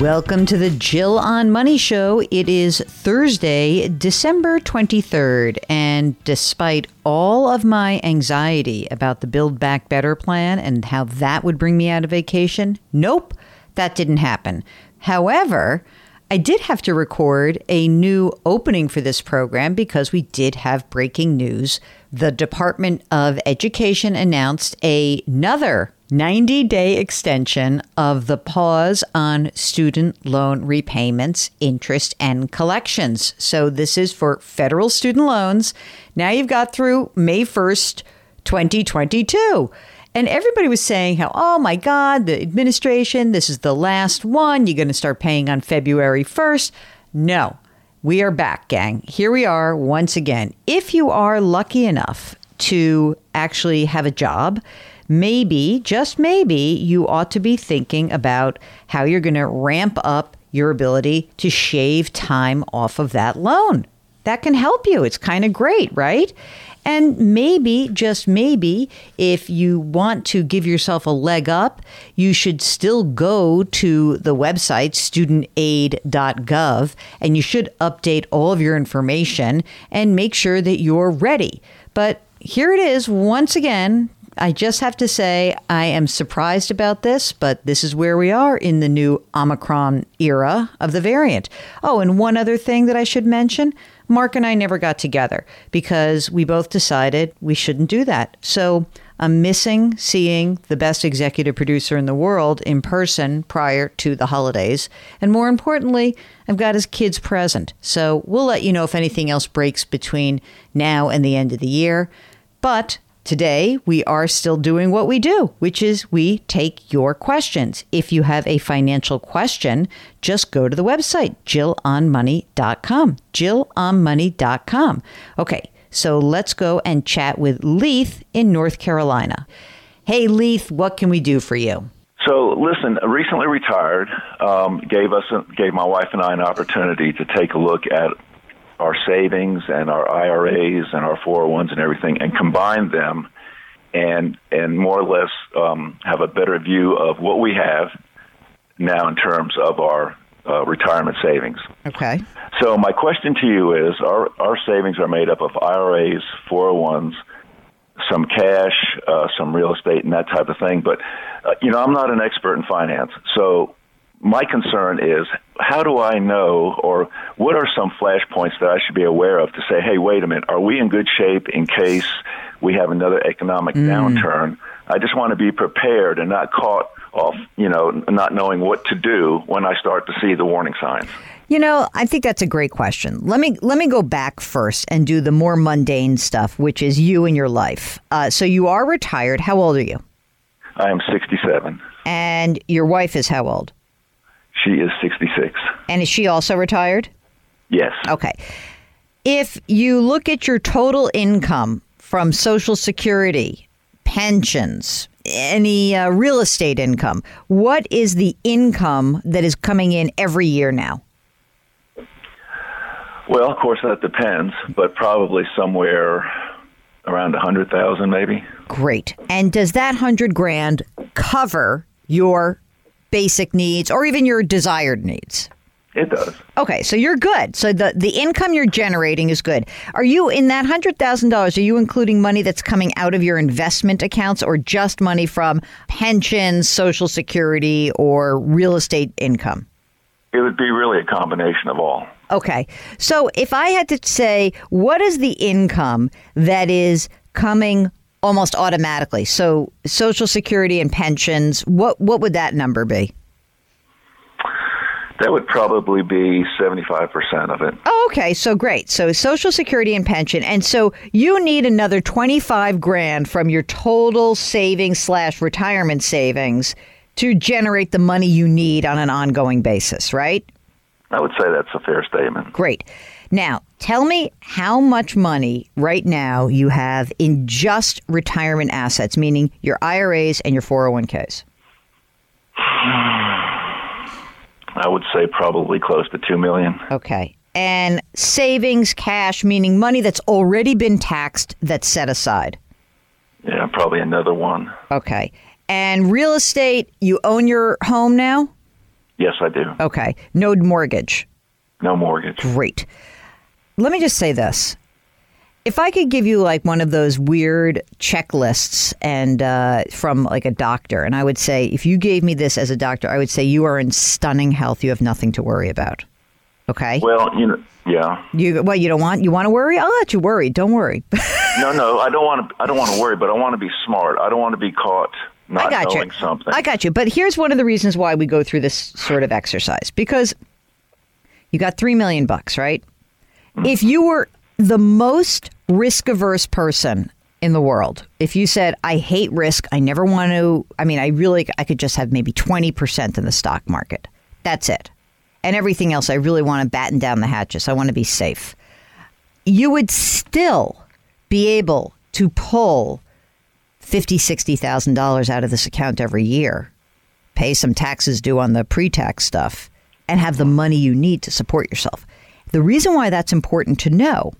Welcome to the Jill on Money Show. It is Thursday, December 23rd, and despite all of my anxiety about the Build Back Better plan and how that would bring me out of vacation, nope, that didn't happen. However, I did have to record a new opening for this program because we did have breaking news. The Department of Education announced another 90 day extension of the pause on student loan repayments, interest, and collections. So, this is for federal student loans. Now you've got through May 1st, 2022. And everybody was saying how, oh my God, the administration, this is the last one. You're going to start paying on February 1st. No, we are back, gang. Here we are once again. If you are lucky enough to actually have a job, maybe, just maybe, you ought to be thinking about how you're going to ramp up your ability to shave time off of that loan. That can help you. It's kind of great, right? And maybe, just maybe, if you want to give yourself a leg up, you should still go to the website studentaid.gov and you should update all of your information and make sure that you're ready. But here it is once again I just have to say, I am surprised about this, but this is where we are in the new Omicron era of the variant. Oh, and one other thing that I should mention Mark and I never got together because we both decided we shouldn't do that. So I'm missing seeing the best executive producer in the world in person prior to the holidays. And more importantly, I've got his kids present. So we'll let you know if anything else breaks between now and the end of the year. But Today, we are still doing what we do, which is we take your questions. If you have a financial question, just go to the website, jillonmoney.com. Jillonmoney.com. Okay, so let's go and chat with Leith in North Carolina. Hey, Leith, what can we do for you? So, listen, recently retired, um, gave us, gave my wife and I an opportunity to take a look at our savings and our IRAs and our 401s and everything and combine them and and more or less um, have a better view of what we have now in terms of our uh, retirement savings. Okay. So my question to you is: our our savings are made up of IRAs, 401s, some cash, uh, some real estate, and that type of thing. But uh, you know, I'm not an expert in finance, so my concern is how do I know or what are some flashpoints that I should be aware of to say, hey, wait a minute, are we in good shape in case we have another economic mm. downturn? I just want to be prepared and not caught off, you know, not knowing what to do when I start to see the warning signs. You know, I think that's a great question. Let me let me go back first and do the more mundane stuff, which is you and your life. Uh, so you are retired. How old are you? I am sixty-seven. And your wife is how old? She is 66. And is she also retired? Yes. Okay. If you look at your total income from Social Security, pensions, any uh, real estate income. What is the income that is coming in every year now? Well, of course, that depends, but probably somewhere around a hundred thousand, maybe. Great. And does that hundred grand cover your basic needs or even your desired needs? It does. Okay, so you're good. So the the income you're generating is good. Are you in that hundred thousand dollars? Are you including money that's coming out of your investment accounts, or just money from pensions, Social Security, or real estate income? It would be really a combination of all. Okay, so if I had to say, what is the income that is coming almost automatically? So Social Security and pensions. What what would that number be? That would probably be 75% of it. Oh, okay. So great. So Social Security and pension. And so you need another 25 grand from your total savings slash retirement savings to generate the money you need on an ongoing basis, right? I would say that's a fair statement. Great. Now, tell me how much money right now you have in just retirement assets, meaning your IRAs and your 401ks. I would say probably close to 2 million. Okay. And savings cash, meaning money that's already been taxed that's set aside. Yeah, probably another one. Okay. And real estate, you own your home now? Yes, I do. Okay. No mortgage. No mortgage. Great. Let me just say this. If I could give you like one of those weird checklists and uh, from like a doctor, and I would say, if you gave me this as a doctor, I would say you are in stunning health. You have nothing to worry about. Okay. Well, you know, yeah. You what? You don't want? You want to worry? I'll let you worry. Don't worry. no, no, I don't want to. I don't want to worry, but I want to be smart. I don't want to be caught not I got knowing you. something. I got you. But here's one of the reasons why we go through this sort of exercise because you got three million bucks, right? Mm. If you were the most risk averse person in the world, if you said, I hate risk, I never want to, I mean, I really, I could just have maybe 20% in the stock market. That's it. And everything else, I really want to batten down the hatches. I want to be safe. You would still be able to pull fifty, sixty thousand dollars out of this account every year, pay some taxes due on the pre-tax stuff, and have the money you need to support yourself. The reason why that's important to know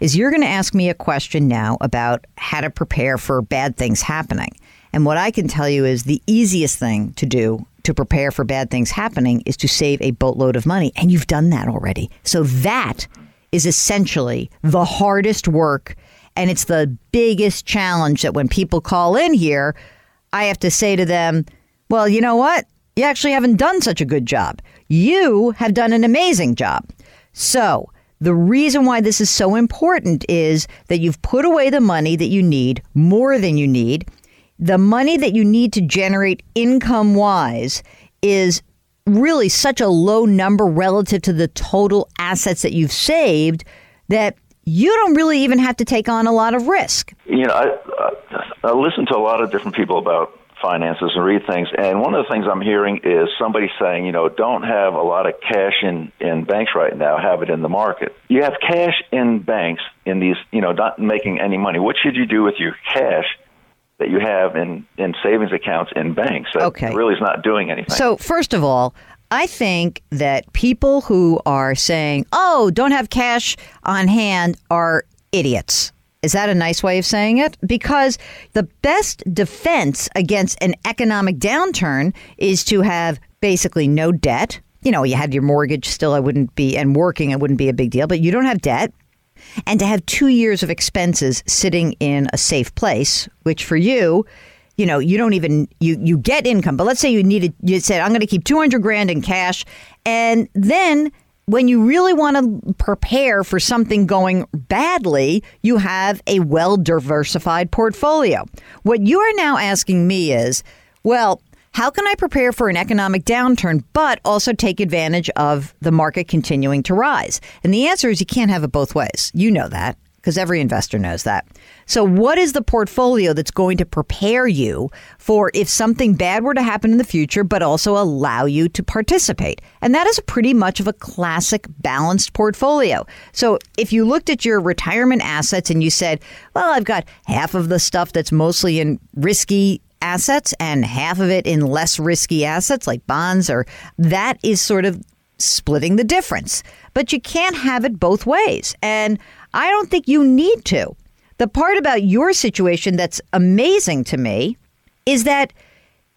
is you're going to ask me a question now about how to prepare for bad things happening. And what I can tell you is the easiest thing to do to prepare for bad things happening is to save a boatload of money. And you've done that already. So that is essentially the hardest work. And it's the biggest challenge that when people call in here, I have to say to them, well, you know what? You actually haven't done such a good job. You have done an amazing job. So, the reason why this is so important is that you've put away the money that you need, more than you need. The money that you need to generate income wise is really such a low number relative to the total assets that you've saved that you don't really even have to take on a lot of risk. You know, I, I listen to a lot of different people about finances and read things. And one of the things I'm hearing is somebody saying, you know, don't have a lot of cash in, in banks right now, have it in the market. You have cash in banks in these, you know, not making any money. What should you do with your cash? That you have in, in savings accounts in banks that Okay. really is not doing anything. So, first of all, I think that people who are saying, oh, don't have cash on hand are idiots. Is that a nice way of saying it? Because the best defense against an economic downturn is to have basically no debt. You know, you had your mortgage still, I wouldn't be, and working, it wouldn't be a big deal, but you don't have debt. And to have two years of expenses sitting in a safe place, which for you, you know, you don't even you you get income. But let's say you needed you said I'm going to keep 200 grand in cash and then when you really want to prepare for something going badly, you have a well diversified portfolio. What you are now asking me is, well, how can I prepare for an economic downturn, but also take advantage of the market continuing to rise? And the answer is you can't have it both ways. You know that because every investor knows that. So, what is the portfolio that's going to prepare you for if something bad were to happen in the future, but also allow you to participate? And that is pretty much of a classic balanced portfolio. So, if you looked at your retirement assets and you said, well, I've got half of the stuff that's mostly in risky assets and half of it in less risky assets like bonds or that is sort of splitting the difference. But you can't have it both ways. And I don't think you need to. The part about your situation that's amazing to me is that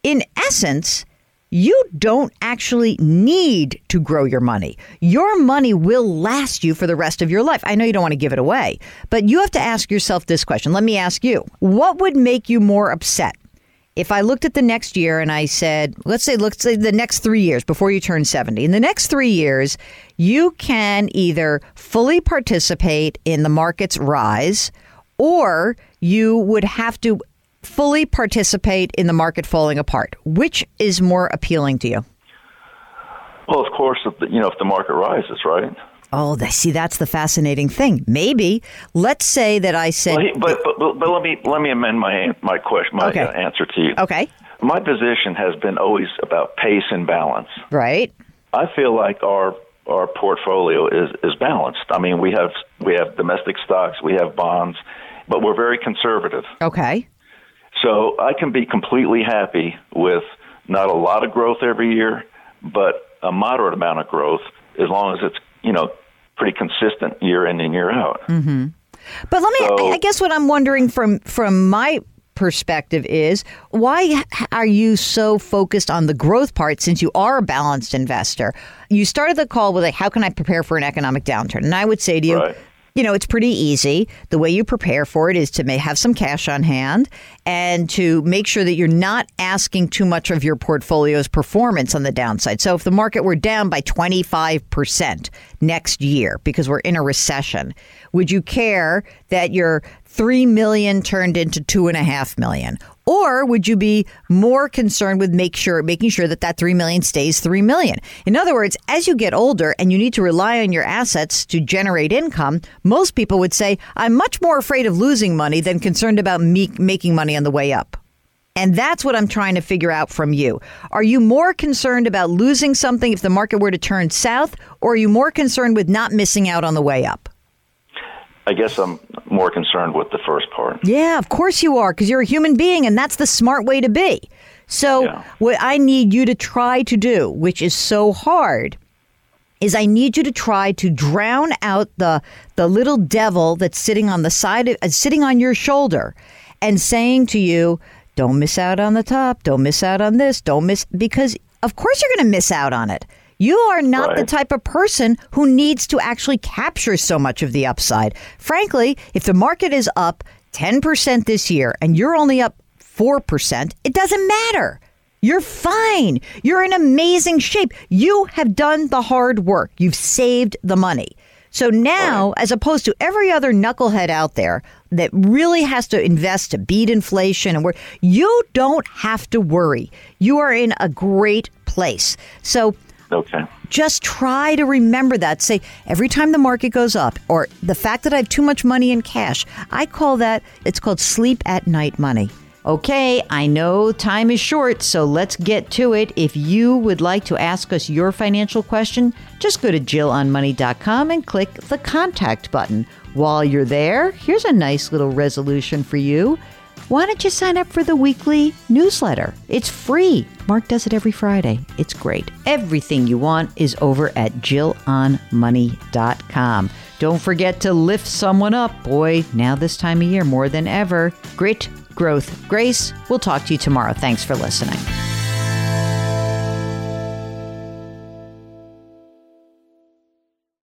in essence, you don't actually need to grow your money. Your money will last you for the rest of your life. I know you don't want to give it away, but you have to ask yourself this question. Let me ask you what would make you more upset? If I looked at the next year and I said, let's say, let's say the next three years before you turn 70, in the next three years, you can either fully participate in the market's rise or you would have to fully participate in the market falling apart? Which is more appealing to you? Well, of course, you know if the market rises, right? Oh, see, that's the fascinating thing. Maybe let's say that I said, well, he, but, but, but but let me let me amend my my question, my okay. uh, answer to you. Okay. My position has been always about pace and balance. Right. I feel like our our portfolio is is balanced. I mean, we have we have domestic stocks, we have bonds, but we're very conservative. Okay. So I can be completely happy with not a lot of growth every year, but a moderate amount of growth as long as it's, you know, pretty consistent year in and year out. Mm-hmm. But let me, so, I guess what I'm wondering from, from my perspective is why are you so focused on the growth part since you are a balanced investor? You started the call with like, how can I prepare for an economic downturn? And I would say to you, right you know, it's pretty easy. The way you prepare for it is to may have some cash on hand and to make sure that you're not asking too much of your portfolio's performance on the downside. So if the market were down by 25% next year because we're in a recession, would you care that your three million turned into two and a half million? Or would you be more concerned with make sure making sure that that 3 million stays 3 million? In other words, as you get older and you need to rely on your assets to generate income, most people would say, "I'm much more afraid of losing money than concerned about me- making money on the way up." And that's what I'm trying to figure out from you. Are you more concerned about losing something if the market were to turn south, or are you more concerned with not missing out on the way up? I guess I'm more concerned with the first part. Yeah, of course you are, because you're a human being, and that's the smart way to be. So, yeah. what I need you to try to do, which is so hard, is I need you to try to drown out the the little devil that's sitting on the side of uh, sitting on your shoulder and saying to you, "Don't miss out on the top. Don't miss out on this. Don't miss because of course you're going to miss out on it." You are not right. the type of person who needs to actually capture so much of the upside. Frankly, if the market is up 10% this year and you're only up 4%, it doesn't matter. You're fine. You're in amazing shape. You have done the hard work. You've saved the money. So now, as opposed to every other knucklehead out there that really has to invest to beat inflation and work, you don't have to worry. You are in a great place. So Okay. Just try to remember that. Say, every time the market goes up, or the fact that I have too much money in cash, I call that, it's called sleep at night money. Okay, I know time is short, so let's get to it. If you would like to ask us your financial question, just go to JillOnMoney.com and click the contact button. While you're there, here's a nice little resolution for you why don't you sign up for the weekly newsletter? It's free. Mark does it every Friday. It's great. Everything you want is over at JillOnMoney.com. Don't forget to lift someone up. Boy, now this time of year more than ever. Grit, growth, grace. We'll talk to you tomorrow. Thanks for listening.